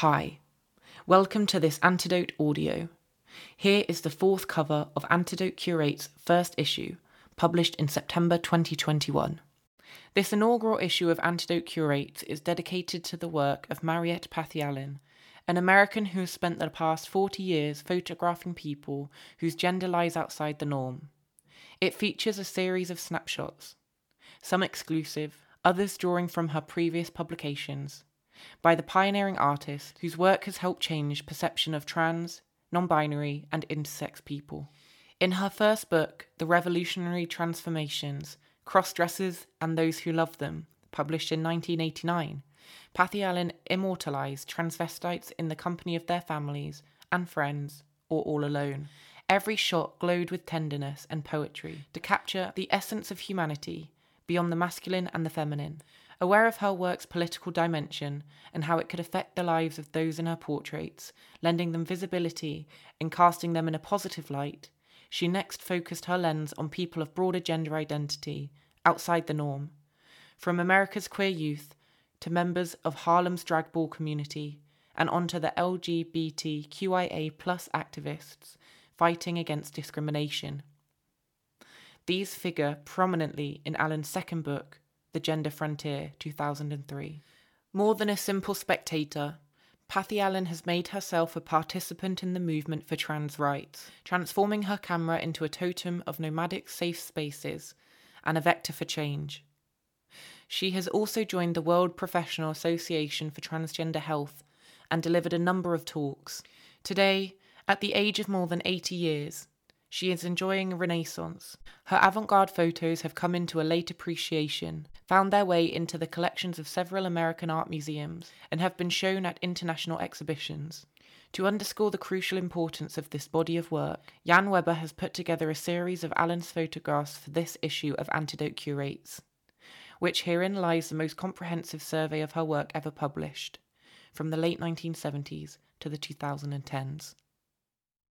Hi, welcome to this Antidote audio. Here is the fourth cover of Antidote Curate's first issue, published in September 2021. This inaugural issue of Antidote Curate is dedicated to the work of Mariette Pathy-Allen, an American who has spent the past 40 years photographing people whose gender lies outside the norm. It features a series of snapshots, some exclusive, others drawing from her previous publications, by the pioneering artist whose work has helped change perception of trans, non binary, and intersex people. In her first book, The Revolutionary Transformations Cross Dressers and Those Who Love Them, published in 1989, Pathy-Allen immortalized transvestites in the company of their families and friends, or all alone. Every shot glowed with tenderness and poetry to capture the essence of humanity beyond the masculine and the feminine. Aware of her work's political dimension and how it could affect the lives of those in her portraits, lending them visibility and casting them in a positive light, she next focused her lens on people of broader gender identity outside the norm. From America's queer youth to members of Harlem's drag ball community and onto the LGBTQIA plus activists fighting against discrimination. These figure prominently in Allen's second book, The Gender Frontier, 2003. More than a simple spectator, Pathy-Allen has made herself a participant in the movement for trans rights, transforming her camera into a totem of nomadic safe spaces and a vector for change. She has also joined the World Professional Association for Transgender Health and delivered a number of talks. Today, at the age of more than 80 years, she is enjoying a renaissance. Her avant garde photos have come into a late appreciation, found their way into the collections of several American art museums, and have been shown at international exhibitions. To underscore the crucial importance of this body of work, Jan Weber has put together a series of Allen's photographs for this issue of Antidote Curates, which herein lies the most comprehensive survey of her work ever published, from the late 1970s to the 2010s.